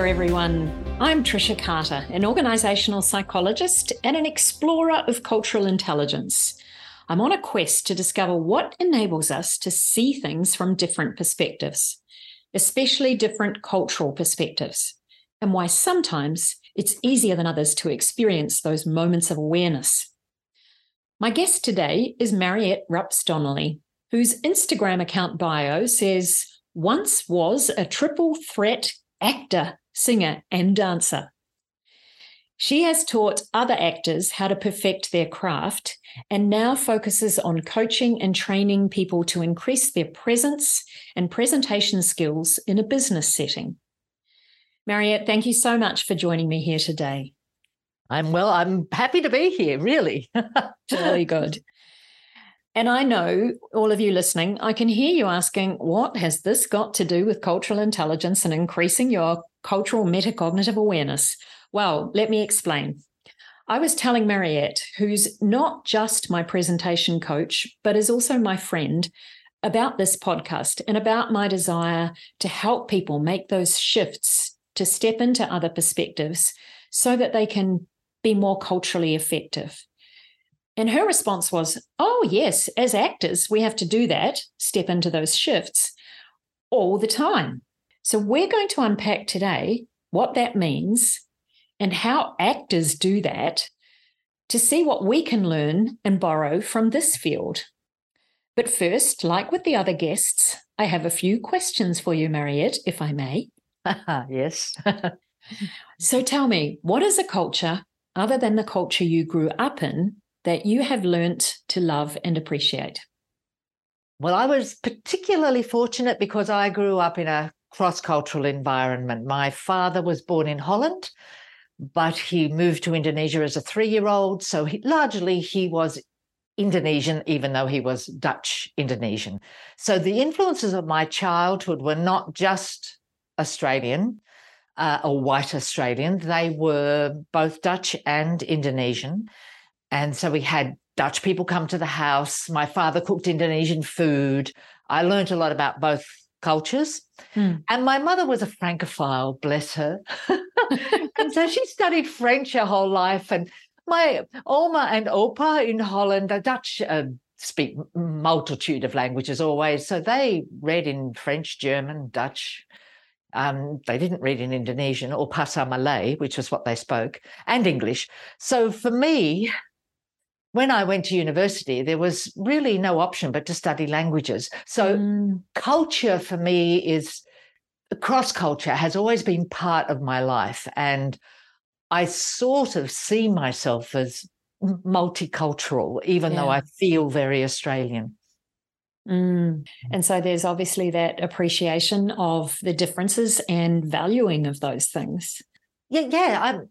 there, everyone. I'm Trisha Carter, an organisational psychologist and an explorer of cultural intelligence. I'm on a quest to discover what enables us to see things from different perspectives, especially different cultural perspectives, and why sometimes it's easier than others to experience those moments of awareness. My guest today is Mariette Rups Donnelly, whose Instagram account bio says, once was a triple threat actor, singer, and dancer. She has taught other actors how to perfect their craft and now focuses on coaching and training people to increase their presence and presentation skills in a business setting. Mariette, thank you so much for joining me here today. I'm well, I'm happy to be here, really. really good. And I know all of you listening, I can hear you asking, what has this got to do with cultural intelligence and increasing your cultural metacognitive awareness? Well, let me explain. I was telling Mariette, who's not just my presentation coach, but is also my friend, about this podcast and about my desire to help people make those shifts to step into other perspectives so that they can be more culturally effective. And her response was, Oh, yes, as actors, we have to do that, step into those shifts all the time. So we're going to unpack today what that means and how actors do that to see what we can learn and borrow from this field. But first, like with the other guests, I have a few questions for you, Mariette, if I may. yes. so tell me, what is a culture other than the culture you grew up in that you have learnt to love and appreciate? Well, I was particularly fortunate because I grew up in a cross cultural environment. My father was born in Holland, but he moved to Indonesia as a three year old. So he, largely he was Indonesian, even though he was Dutch Indonesian. So the influences of my childhood were not just Australian uh, white Australian, they were both Dutch and Indonesian. And so we had Dutch people come to the house. My father cooked Indonesian food. I learned a lot about both cultures. Hmm. And my mother was a Francophile, bless her. and so she studied French her whole life. And my Oma and Opa in Holland, the Dutch uh, speak multitude of languages always. So they read in French, German, Dutch. Um, they didn't read in Indonesian or Bahasa Malay, which was what they spoke, and English. So for me, when I went to university, there was really no option but to study languages. So mm. culture for me is cross culture has always been part of my life. And I sort of see myself as multicultural, even yeah. though I feel very Australian. Mm. And so there's obviously that appreciation of the differences and valuing of those things. Yeah, yeah. I'm,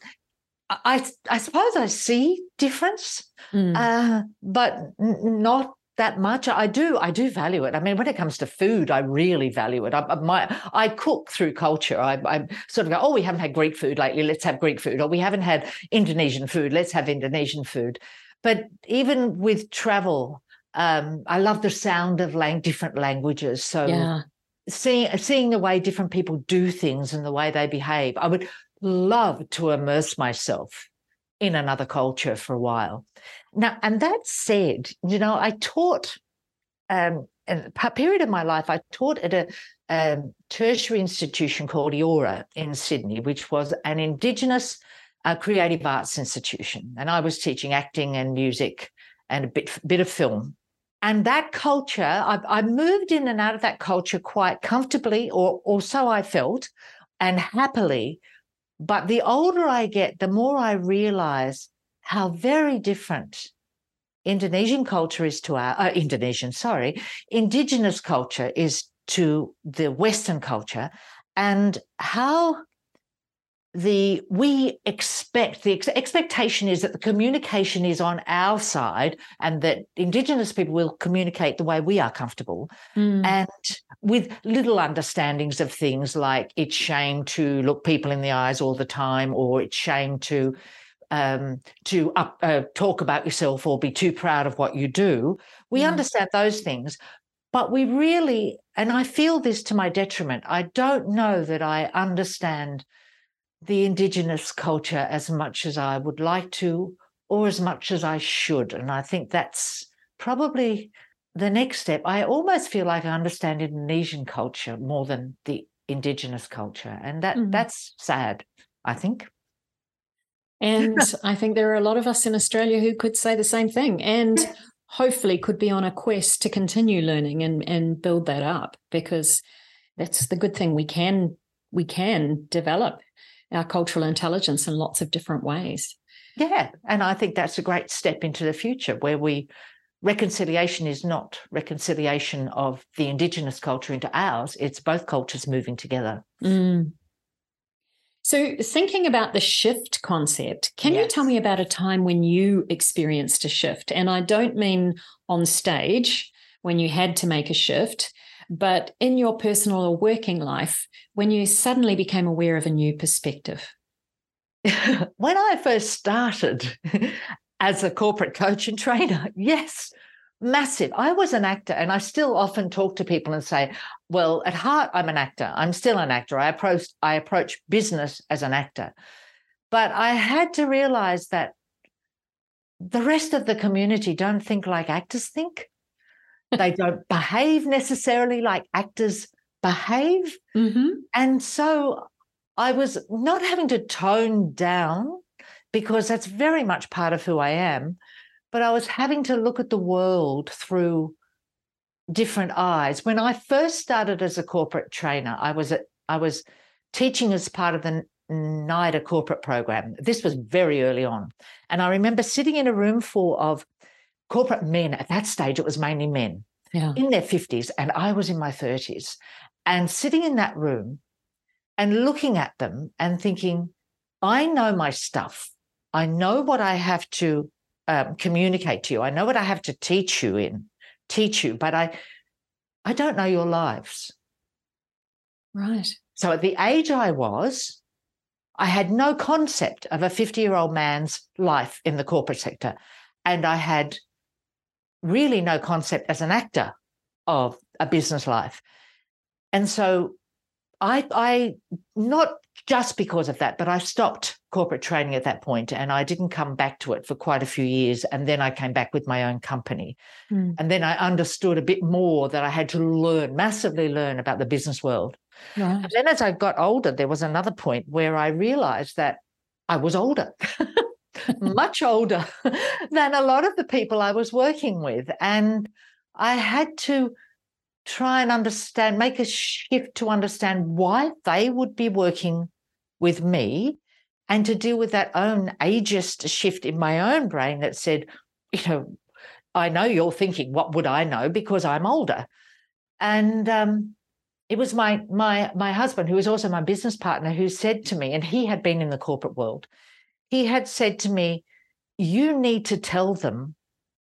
I I suppose I see difference, mm. uh, but n- not that much. I do I do value it. I mean, when it comes to food, I really value it. I, my I cook through culture. I, I sort of go, oh, we haven't had Greek food lately. Let's have Greek food, or we haven't had Indonesian food. Let's have Indonesian food. But even with travel, um, I love the sound of lang- different languages. So. Yeah. Seeing, seeing the way different people do things and the way they behave. I would love to immerse myself in another culture for a while. Now, and that said, you know, I taught um, a period of my life, I taught at a um, tertiary institution called Eora in Sydney, which was an Indigenous uh, creative arts institution. And I was teaching acting and music and a bit, bit of film. And that culture, I, I moved in and out of that culture quite comfortably, or, or so I felt, and happily but the older I get, the more I realize how very different Indonesian culture is to our uh, Indonesian, sorry, indigenous culture is to the Western culture, and how the we expect the ex- expectation is that the communication is on our side and that indigenous people will communicate the way we are comfortable mm. and with little understandings of things like it's shame to look people in the eyes all the time or it's shame to um, to up, uh, talk about yourself or be too proud of what you do we mm. understand those things but we really and i feel this to my detriment i don't know that i understand the Indigenous culture as much as I would like to, or as much as I should. And I think that's probably the next step. I almost feel like I understand Indonesian culture more than the Indigenous culture. And that mm. that's sad, I think. And I think there are a lot of us in Australia who could say the same thing and hopefully could be on a quest to continue learning and, and build that up because that's the good thing we can we can develop our cultural intelligence in lots of different ways. Yeah. And I think that's a great step into the future where we reconciliation is not reconciliation of the indigenous culture into ours, it's both cultures moving together. Mm. So, thinking about the shift concept, can yes. you tell me about a time when you experienced a shift? And I don't mean on stage when you had to make a shift, but in your personal or working life when you suddenly became aware of a new perspective. when I first started as a corporate coach and trainer, yes, massive. I was an actor, and I still often talk to people and say, "Well, at heart, I'm an actor. I'm still an actor. I approach I approach business as an actor." But I had to realize that the rest of the community don't think like actors think. They don't behave necessarily like actors behave. Mm-hmm. And so I was not having to tone down because that's very much part of who I am, but I was having to look at the world through different eyes. When I first started as a corporate trainer, I was at, I was teaching as part of the NIDA corporate program. This was very early on. And I remember sitting in a room full of corporate men. At that stage, it was mainly men yeah. in their 50s, and I was in my 30s. And sitting in that room and looking at them and thinking, I know my stuff. I know what I have to um, communicate to you. I know what I have to teach you in, teach you, but I, I don't know your lives. Right. So at the age I was, I had no concept of a 50 year old man's life in the corporate sector. And I had really no concept as an actor of a business life. And so I, I not just because of that, but I stopped corporate training at that point and I didn't come back to it for quite a few years. And then I came back with my own company. Mm. And then I understood a bit more that I had to learn, massively learn about the business world. Right. And then as I got older, there was another point where I realized that I was older. much older than a lot of the people I was working with. And I had to try and understand, make a shift to understand why they would be working with me and to deal with that own ageist shift in my own brain that said, you know, I know you're thinking, what would I know? Because I'm older. And um, it was my my my husband, who was also my business partner, who said to me, and he had been in the corporate world, he had said to me, You need to tell them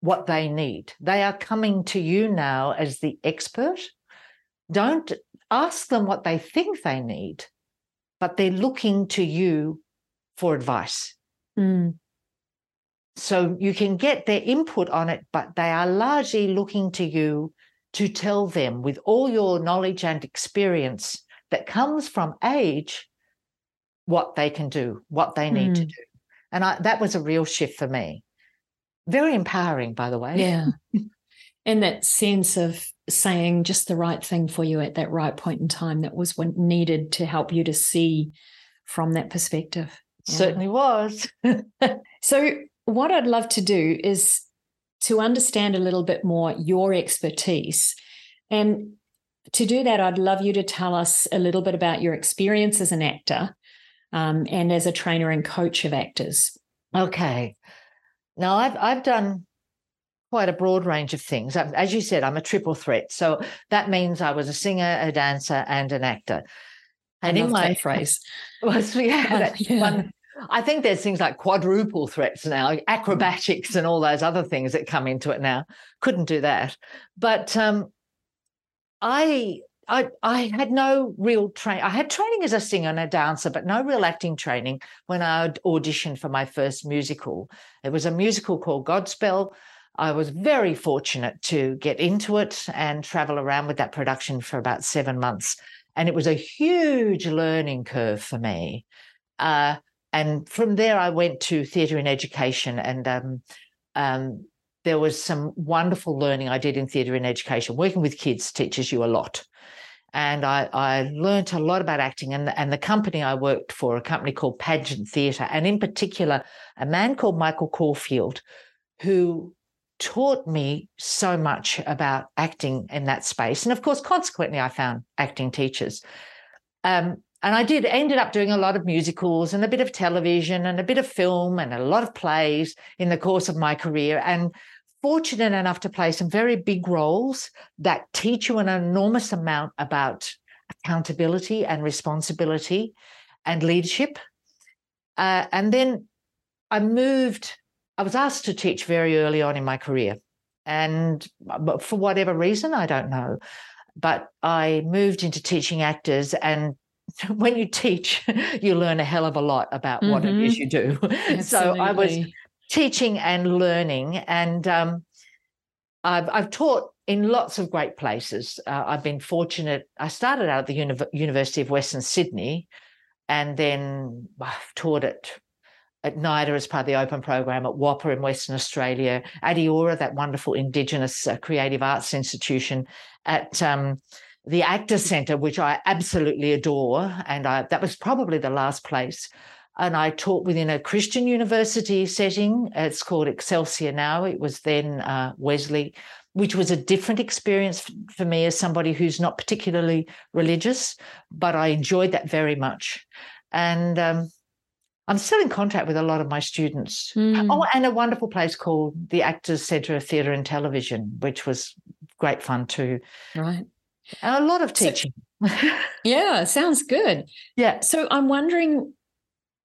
what they need. They are coming to you now as the expert. Don't ask them what they think they need, but they're looking to you for advice. Mm. So you can get their input on it, but they are largely looking to you to tell them with all your knowledge and experience that comes from age what they can do, what they need mm. to do. And I, that was a real shift for me. Very empowering, by the way. Yeah. and that sense of saying just the right thing for you at that right point in time that was what needed to help you to see from that perspective. Yeah. Certainly was. so, what I'd love to do is to understand a little bit more your expertise. And to do that, I'd love you to tell us a little bit about your experience as an actor um, and as a trainer and coach of actors? Okay. Now, I've, I've done quite a broad range of things. As you said, I'm a triple threat. So that means I was a singer, a dancer, and an actor. And in my phrase, was, yeah, yeah. One, I think there's things like quadruple threats now, acrobatics, and all those other things that come into it now. Couldn't do that, but um, I I, I had no real train. I had training as a singer and a dancer, but no real acting training when I auditioned for my first musical. It was a musical called Godspell. I was very fortunate to get into it and travel around with that production for about seven months. And it was a huge learning curve for me Uh, and from there, I went to theatre in education, and um, um, there was some wonderful learning I did in theatre in education. Working with kids teaches you a lot. And I, I learned a lot about acting. And the, and the company I worked for, a company called Pageant Theatre, and in particular, a man called Michael Caulfield, who taught me so much about acting in that space. And of course, consequently, I found acting teachers. Um, and I did ended up doing a lot of musicals and a bit of television and a bit of film and a lot of plays in the course of my career. And fortunate enough to play some very big roles that teach you an enormous amount about accountability and responsibility and leadership. Uh, and then I moved I was asked to teach very early on in my career. And for whatever reason, I don't know. But I moved into teaching actors. And when you teach, you learn a hell of a lot about mm-hmm. what it is mm-hmm. you do. so I was teaching and learning. And um, I've, I've taught in lots of great places. Uh, I've been fortunate. I started out at the Uni- University of Western Sydney and then I've taught at at NIDA as part of the open program, at WAAPA in Western Australia, at Eora, that wonderful Indigenous uh, creative arts institution, at um, the Actors Centre, which I absolutely adore. And I, that was probably the last place. And I taught within a Christian university setting. It's called Excelsia now. It was then uh, Wesley, which was a different experience for me as somebody who's not particularly religious, but I enjoyed that very much. And um, I'm still in contact with a lot of my students. Mm. Oh, and a wonderful place called the Actors Centre of Theatre and Television, which was great fun too. Right. And a lot of teaching. So, yeah, sounds good. Yeah. So I'm wondering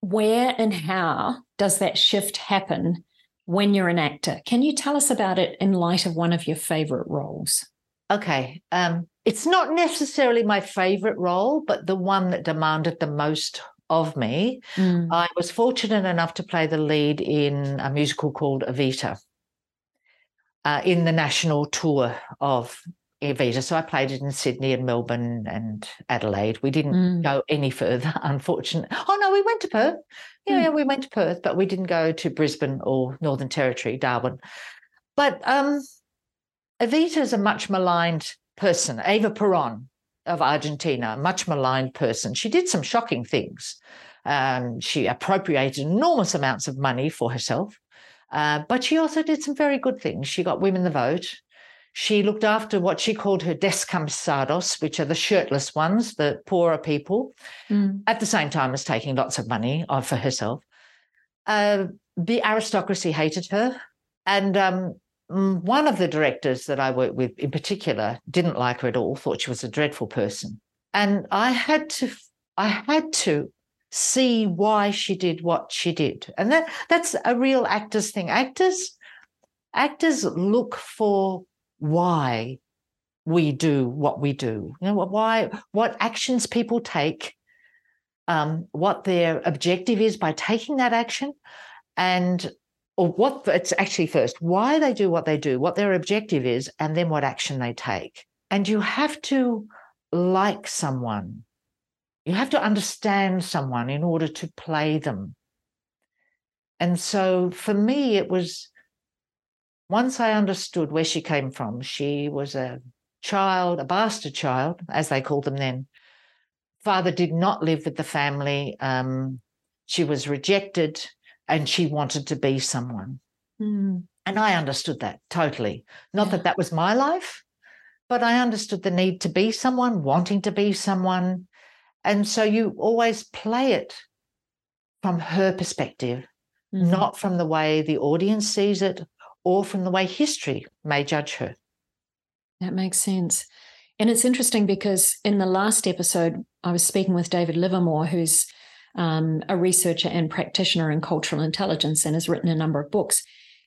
where and how does that shift happen when you're an actor? Can you tell us about it in light of one of your favorite roles? Okay. Um, it's not necessarily my favorite role, but the one that demanded the most of me. Mm. I was fortunate enough to play the lead in a musical called Evita uh, in the national tour of Evita. So I played it in Sydney and Melbourne and Adelaide. We didn't mm. go any further, unfortunately. Oh, no, we went to Perth. Yeah, mm. we went to Perth, but we didn't go to Brisbane or Northern Territory, Darwin. But um, Evita is a much maligned person. Eva Peron of Argentina, a much maligned person. She did some shocking things. Um, she appropriated enormous amounts of money for herself, uh, but she also did some very good things. She got women the vote. She looked after what she called her descamisados, which are the shirtless ones, the poorer people, mm. at the same time as taking lots of money for herself. Uh, the aristocracy hated her. And um, one of the directors that I worked with in particular didn't like her at all, thought she was a dreadful person. And I had to, I had to see why she did what she did. And that that's a real actors thing. Actors, actors look for why we do what we do. You know, why what actions people take, um, what their objective is by taking that action, and or what it's actually first, why they do what they do, what their objective is, and then what action they take. And you have to like someone. You have to understand someone in order to play them. And so for me, it was once I understood where she came from, she was a child, a bastard child, as they called them then. Father did not live with the family. Um, she was rejected and she wanted to be someone. Mm. And I understood that totally. Not yeah. that that was my life, but I understood the need to be someone, wanting to be someone. And so you always play it from her perspective, mm. not from the way the audience sees it or from the way history may judge her. That makes sense. And it's interesting because in the last episode, I was speaking with David Livermore, who's um, a researcher and practitioner in cultural intelligence and has written a number of books.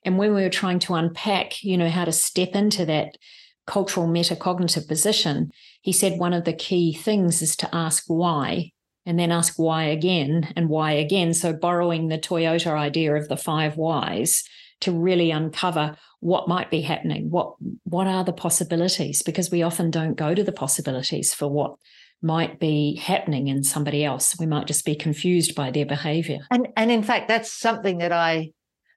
And when we were trying to unpack, you know, how to step into that cultural metacognitive position, he said one of the key things is to ask why and then ask why again and why again. So borrowing the Toyota idea of the five whys to really uncover what might be happening, what what are the possibilities, because we often don't go to the possibilities for what might be happening in somebody else. We might just be confused by their behavior. And and in fact, that's something that I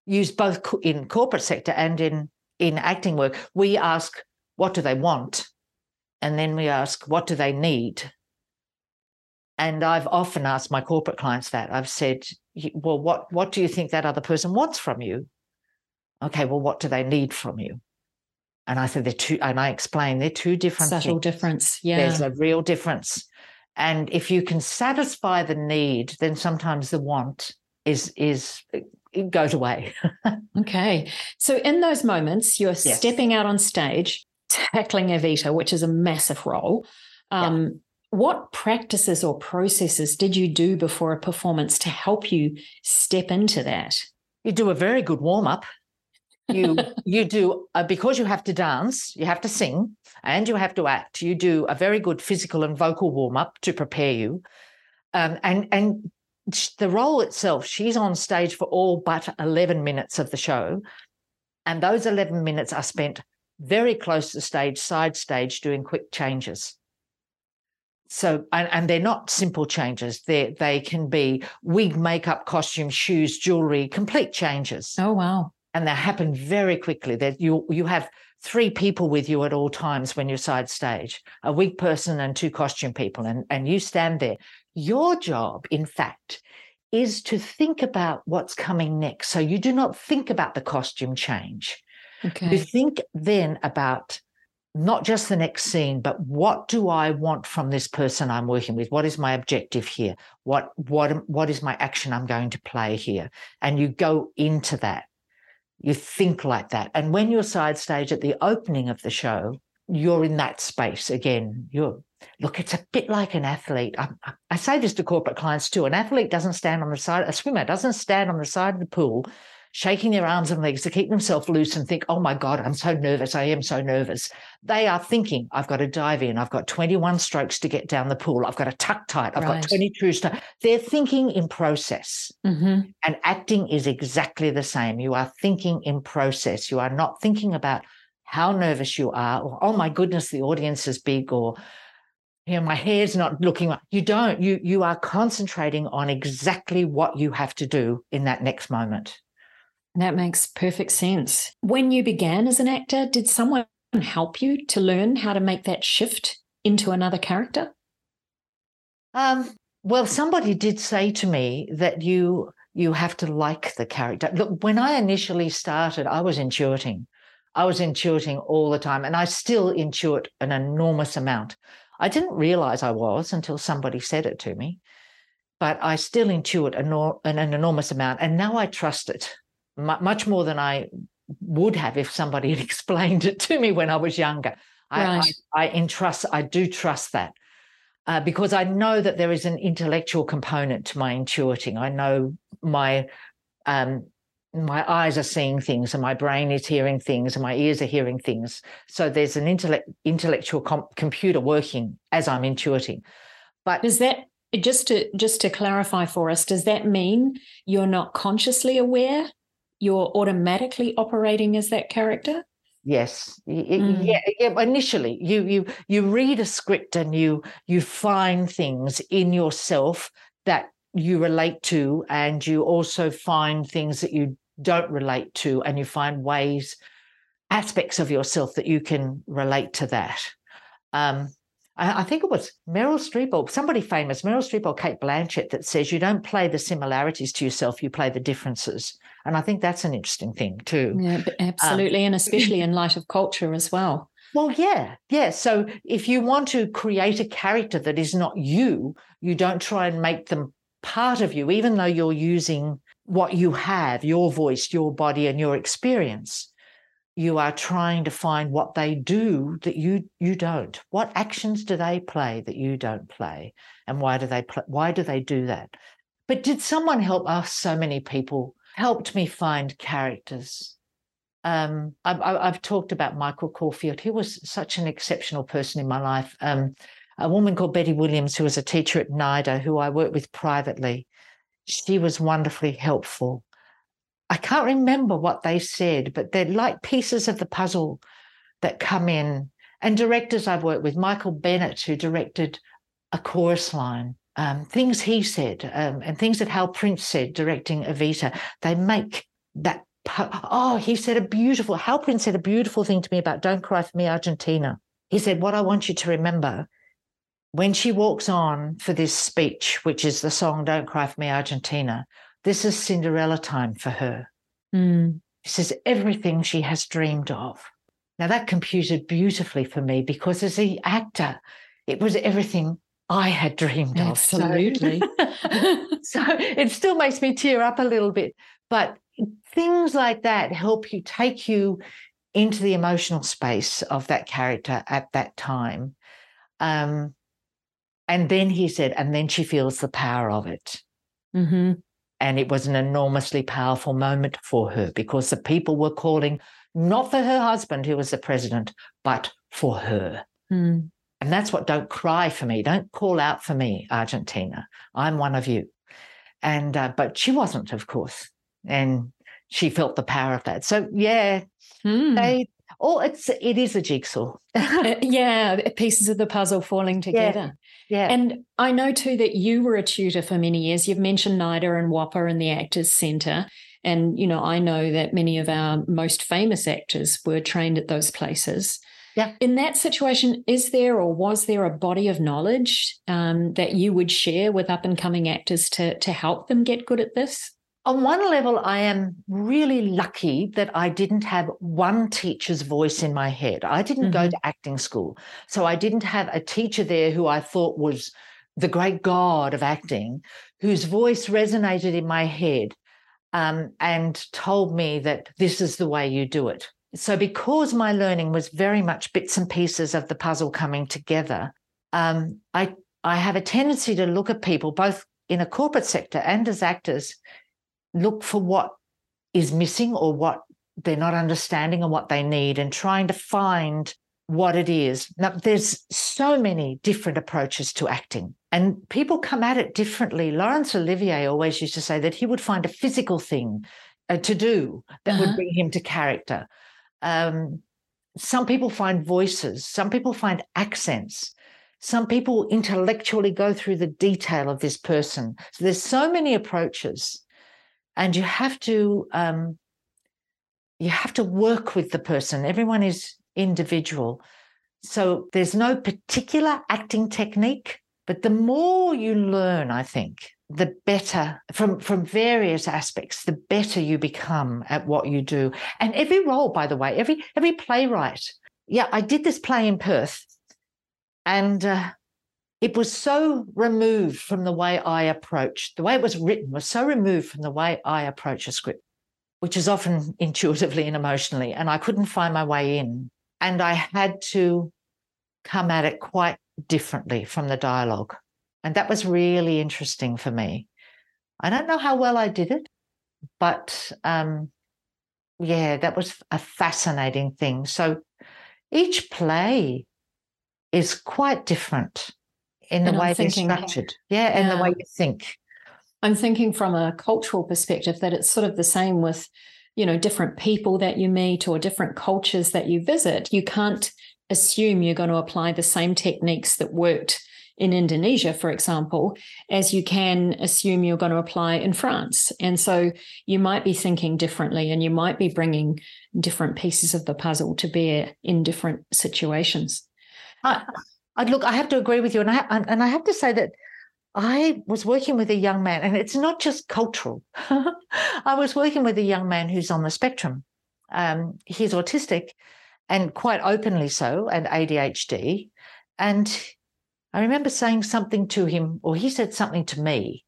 use both in corporate sector and in in acting work. We ask, what do they want? And then we ask, what do they need? And I've often asked my corporate clients that. I've said, well, what, what do you think that other person wants from you? Okay, well, what do they need from you? And I said, they're two, and I explain they're two different Subtle things. difference. Yeah. There's a real difference. And if you can satisfy the need, then sometimes the want is is it goes away. okay. So in those moments, you're yes. stepping out on stage, tackling Evita, which is a massive role. Um, yeah. What practices or processes did you do before a performance to help you step into that? You do a very good warm up. You you do uh, because you have to dance, you have to sing, and you have to act. You do a very good physical and vocal warm up to prepare you, um, and and the role itself. She's on stage for all but eleven minutes of the show, and those eleven minutes are spent very close to stage, side stage, doing quick changes so and, and, they're not simple changes they they can be wig makeup costume shoes jewelry complete changes oh wow and they happen very quickly that you you have three people with you at all times when you're side stage a wig person and two costume people and and you stand there your job in fact is to think about what's coming next so you do not think about the costume change okay. you think then about not just the next scene, but what do I want from this person I'm working with? What is my objective here? What what what is my action I'm going to play here? And you go into that. You think like that. And when you're side stage at the opening of the show, you're in that space again. You're look, it's a bit like an athlete. I, I say this to corporate clients too. An athlete doesn't stand on the side, a swimmer doesn't stand on the side of the pool shaking their arms and legs to keep themselves loose and think, oh my God, I'm so nervous. I am so nervous. They are thinking, I've got to dive in. I've got 21 strokes to get down the pool. I've got to tuck tight. I've right. got 22 strokes. They're thinking in process. Mm-hmm. And acting is exactly the same. You are thinking in process. You are not thinking about how nervous you are or, oh my goodness, the audience is big or, you know, my hair's not looking right. You don't. You you are concentrating on exactly what you have to do in that next moment. That makes perfect sense. When you began as an actor, did someone help you to learn how to make that shift into another character? Um, well, somebody did say to me that you you have to like the character. Look, when I initially started, I was intuiting. I was intuiting all the time, and I still intuit an enormous amount. I didn't realize I was until somebody said it to me, but I still intuit an, an enormous amount, and now I trust it much more than I would have if somebody had explained it to me when I was younger. Right. I, I, I entrust, I do trust that uh, because I know that there is an intellectual component to my intuiting. I know my um, my eyes are seeing things, and my brain is hearing things, and my ears are hearing things. So there's an intellect, intellectual com- computer working as I'm intuiting. But does that just to just to clarify for us? Does that mean you're not consciously aware you're automatically operating as that character? Yes. Mm. Yeah, yeah. Initially, you you you read a script and you you find things in yourself that you relate to, and you also find things that you don't relate to, and you find ways, aspects of yourself that you can relate to that. Um, I, I think it was Meryl Streep or somebody famous, Meryl Streep or Cate Blanchett, that says you don't play the similarities to yourself, you play the differences. And I think that's an interesting thing too. Yeah, absolutely. Um, and especially in light of culture as well. Well, yeah, yeah. So if you want to create a character that is not you, you don't try and make them part of you, even though you're using what you have, your voice, your body, and your experience. You are trying to find what they do that you you don't. What actions do they play that you don't play, and why do they play, why do they do that? But did someone help us? So many people helped me find characters. Um, I, have talked about Michael Caulfield. He was such an exceptional person in my life. Um, a woman called Betty Williams, who was a teacher at NIDA, who I worked with privately. She was wonderfully helpful. I can't remember what they said, but they're like pieces of the puzzle that come in. And directors I've worked with, Michael Bennett, who directed a chorus line, um, things he said, um, and things that Hal Prince said directing Evita, they make that. Oh, he said a beautiful, Hal Prince said a beautiful thing to me about Don't Cry for Me, Argentina. He said, What I want you to remember when she walks on for this speech, which is the song Don't Cry for Me, Argentina, this is Cinderella time for her. Mm. This is everything she has dreamed of. Now, that computed beautifully for me because as an actor, it was everything I had dreamed of. Absolutely. So, so it still makes me tear up a little bit. But things like that help you take you into the emotional space of that character at that time. Um, and then he said, and then she feels the power of it. Mm-hmm. And it was an enormously powerful moment for her because the people were calling not for her husband, who was the president, but for her. Mm. And that's what don't cry for me. Don't call out for me, Argentina. I'm one of you. And, uh, but she wasn't, of course. And she felt the power of that. So, yeah, Mm. they, oh, it's, it is a jigsaw. Uh, yeah, pieces of the puzzle falling together. yeah. And I know too that you were a tutor for many years. You've mentioned NIDA and WAAPA and the Actors Centre. And, you know, I know that many of our most famous actors were trained at those places. Yeah. In that situation, is there or was there a body of knowledge um, that you would share with up and coming actors to, to help them get good at this? on one level, I am really lucky that I didn't have one teacher's voice in my head. I didn't go Mhm. to acting school. So I didn't have a teacher there who I thought was the great god of acting, whose voice resonated in my head um, and told me that this is the way you do it. So, because my learning was very much bits and pieces of the puzzle coming together, um, I, I have a tendency to look at people, both in a corporate sector and as actors, look for what is missing or what they're not understanding and what they need and trying to find what it is. Now, there's so many different approaches to acting, and people come at it differently. Laurence Olivier always used to say that he would find a physical thing uh, to do that Uh-huh. would bring him to character. Um, some people find voices, some people find accents. Some people intellectually go through the detail of this person. So there's so many approaches and you have to um, you have to work with the person everyone is individual so there's no particular acting technique but the more you learn i think the better from from various aspects the better you become at what you do and every role by the way every every playwright yeah i did this play in perth and uh, it was so removed from the way I approached, the way it was written was so removed from the way I approach a script, which is often intuitively and emotionally. And I couldn't find my way in. And I had to come at it quite differently from the dialogue. And that was really interesting for me. I don't know how well I did it, but um, yeah, that was a fascinating thing. So each play is quite different in the And way they're structured. Yeah, and the way you think. I'm thinking from a cultural perspective that it's sort of the same with, you know, different people that you meet or different cultures that you visit. You can't assume you're going to apply the same techniques that worked in Indonesia, for example, as you can assume you're going to apply in France. And so you might be thinking differently and you might be bringing different pieces of the puzzle to bear in different situations. I, I look, I have to agree with you, and I and I have to say that I was working with a young man, and it's not just cultural. I was working with a young man who's on the spectrum. Um, he's autistic, and quite openly so, and ADHD. And I remember saying something to him, or he said something to me,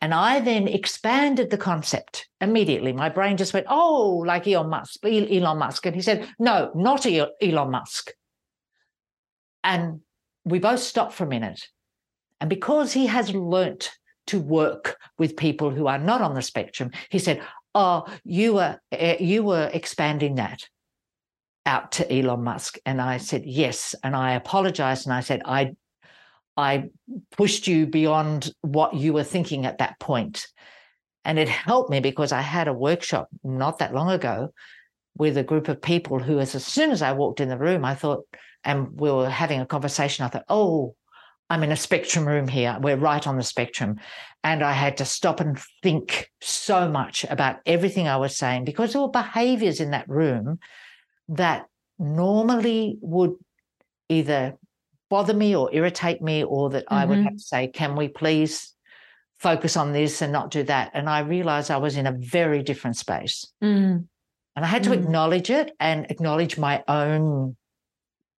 and I then expanded the concept immediately. My brain just went, "Oh, like Elon Musk, Elon Musk," and he said, "No, not Elon Musk." And we both stopped for a minute. And because he has learnt to work with people who are not on the spectrum, he said, "Oh, you were eh, you were expanding that out to Elon Musk." And I said, "Yes." And I apologized and I said, "I I pushed you beyond what you were thinking at that point." And it helped me because I had a workshop not that long ago with a group of people who, as, as soon as I walked in the room, I thought, and we were having a conversation, I thought, oh, I'm in a spectrum room here. We're right on the spectrum. And I had to stop and think so much about everything I was saying because there were behaviors in that room that normally would either bother me or irritate me, or that mm-hmm. I would have mm-hmm. to say, Can we please focus on this and not do that? And I realized I was in a very different space. Mm. And I had to mm. acknowledge it and acknowledge my own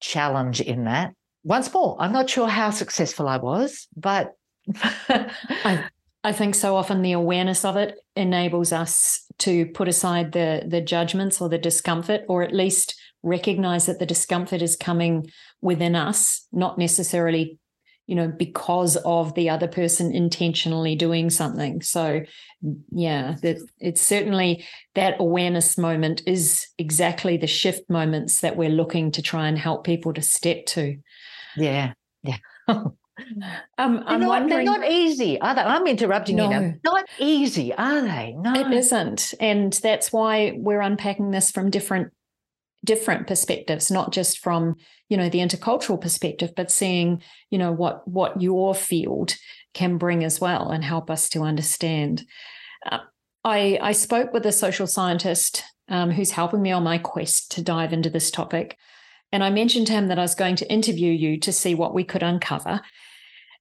challenge in that once more, I'm not sure how successful I was, but I, I think so often the awareness of it enables us to put aside the the judgments or the discomfort, or at least recognize that the discomfort is coming within us, not necessarily, you know, because of the other person intentionally doing something. So yeah, that it's certainly that awareness moment is exactly the shift moments that we're looking to try and help people to step to. Yeah, yeah. um, I'm they're not, wondering, they're not easy, are they? I'm interrupting no, you now. Not easy, are they? No, it isn't, and that's why we're unpacking this from different different perspectives, not just from you know the intercultural perspective, but seeing you know what what your field can bring as well and help us to understand. Uh, I I spoke with a social scientist um, who's helping me on my quest to dive into this topic. And I mentioned to him that I was going to interview you to see what we could uncover.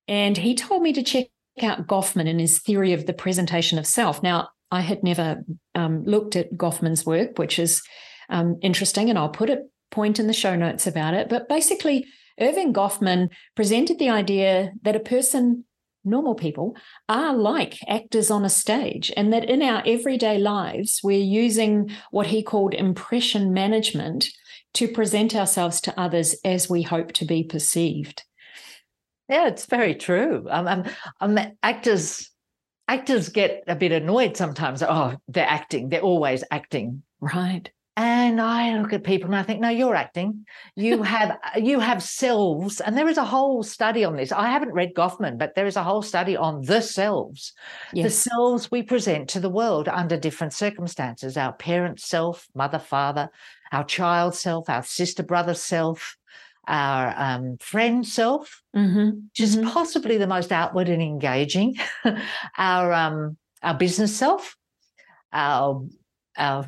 And he told me to check out Goffman and his theory of the presentation of self. Now, I had never um, looked at Goffman's work, which is um, interesting, and I'll put a point in the show notes about it. But basically, Erving Goffman presented the idea that a person, normal people, are like actors on a stage, and that in our everyday lives, we're using what he called impression management to present ourselves to others as we hope to be perceived. Yeah, it's very true. Um, um, um, actors actors get a bit annoyed sometimes. Oh, they're acting. They're always acting. Right. And I look at people and I think, no, you're acting. You have you have selves, and there is a whole study on this. I haven't read Goffman, but there is a whole study on the selves, yes. the selves we present to the world under different circumstances. Our parent self, mother, father, our child self, our sister, brother self, our um, friend self, mm-hmm. which is mm-hmm. possibly the most outward and engaging, our um, our business self, our our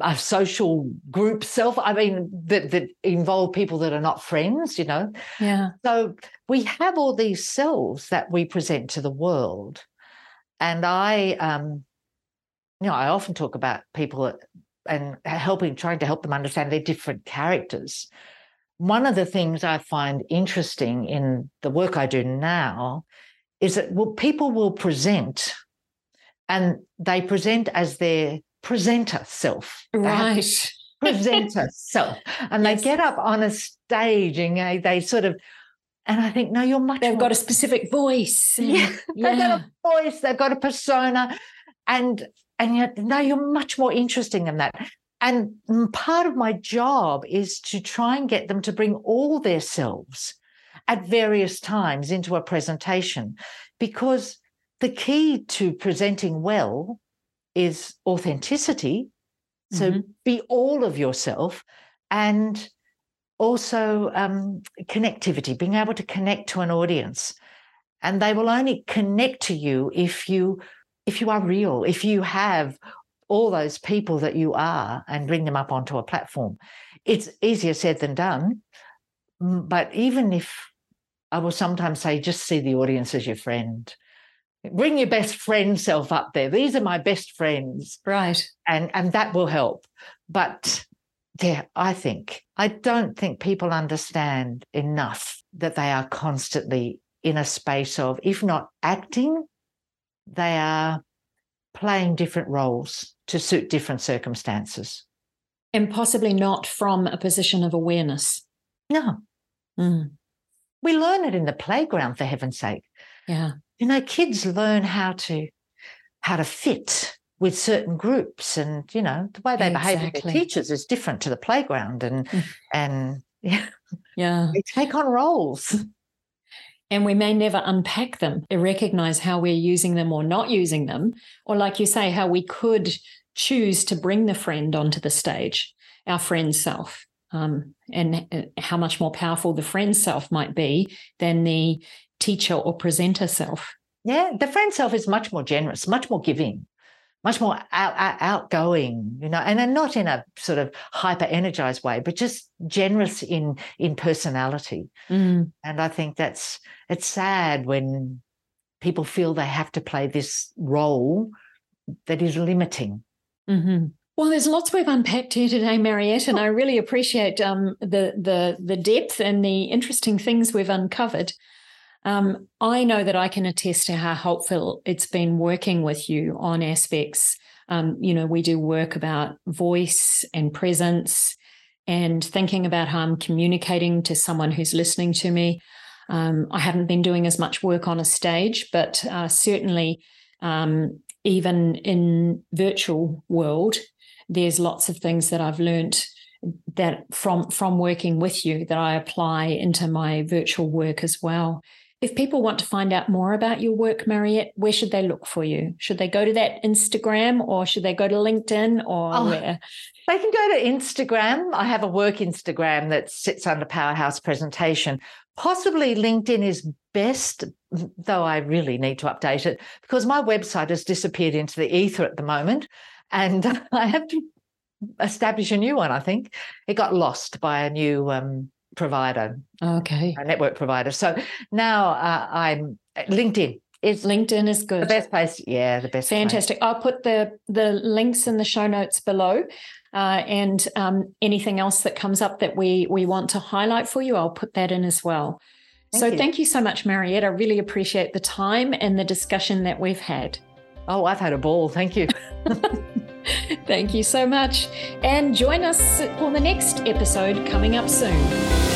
our social group self. I mean, that that involve people that are not friends, you know. Yeah. So we have all these selves that we present to the world, and I, um, you know, I often talk about people and helping, trying to help them understand their different characters. One of the things I find interesting in the work I do now is that well, people will present and they present as their presenter self. Right. Presenter self. And yes. they get up on a stage and they, they sort of and I think, no, you're much. They've more... got a specific voice. Yeah, yeah, they've got a voice. They've got a persona, and and yet, no, you're much more interesting than that. And part of my job is to try and get them to bring all their selves at various times into a presentation because the key to presenting well is authenticity. So mm-hmm. be all of yourself and also um, connectivity, being able to connect to an audience. And they will only connect to you if you if you are real, if you have all those people that you are and bring them up onto a platform, it's easier said than done. Mm, but even if I will sometimes say, just see the audience as your friend. Bring your best friend self up there. These are my best friends. Right. And and that will help. But yeah, I think I don't think people understand enough that they are constantly in a space of, if not acting, they are playing different roles to suit different circumstances. And possibly not from a position of awareness. No. Mm. We learn it in the playground, for heaven's sake. Yeah. You know, kids learn how to how to fit with certain groups and you know the way they exactly. behave with their teachers is different to the playground and mm. and yeah yeah they take on roles and we may never unpack them and recognize how we're using them or not using them. Or, like you say, how we could choose to bring the friend onto the stage, our friend self. um, and uh, how much more powerful the friend self might be than the teacher or presenter self. Yeah, the friend self is much more generous, much more giving, much more out, out, outgoing, you know, and then not in a sort of hyper energized way, but just generous in in personality. Mm. And I think that's it's sad when people feel they have to play this role that is limiting. Mm-hmm. Well, there's lots we've unpacked here today, Mariette, and I really appreciate um, the the the depth and the interesting things we've uncovered. Um, I know that I can attest to how helpful it's been working with you on aspects. Um, you know, we do work about voice and presence, and thinking about how I'm communicating to someone who's listening to me. Um, I haven't been doing as much work on a stage, but uh, certainly, um, even in virtual world, there's lots of things that I've learned that from from working with you that I apply into my virtual work as well. If people want to find out more about your work, Mariette, where should they look for you? Should they go to that Instagram or should they go to LinkedIn or oh, where? They can go to Instagram. I have a work Instagram that sits under Powerhouse Presentation. Possibly LinkedIn is best, though I really need to update it because my website has disappeared into the ether at the moment and I have to establish a new one. I think it got lost by a new um, provider. Okay, a network provider. So now uh, I'm LinkedIn. Is LinkedIn is good. The best place, yeah, the best. Fantastic. Place. I'll put the the links in the show notes below, uh, and um, anything else that comes up that we we want to highlight for you, I'll put that in as well. Thank so you. thank you so much, Mariette. I really appreciate the time and the discussion that we've had. Oh, I've had a ball. Thank you. Thank you so much. And join us for the next episode coming up soon.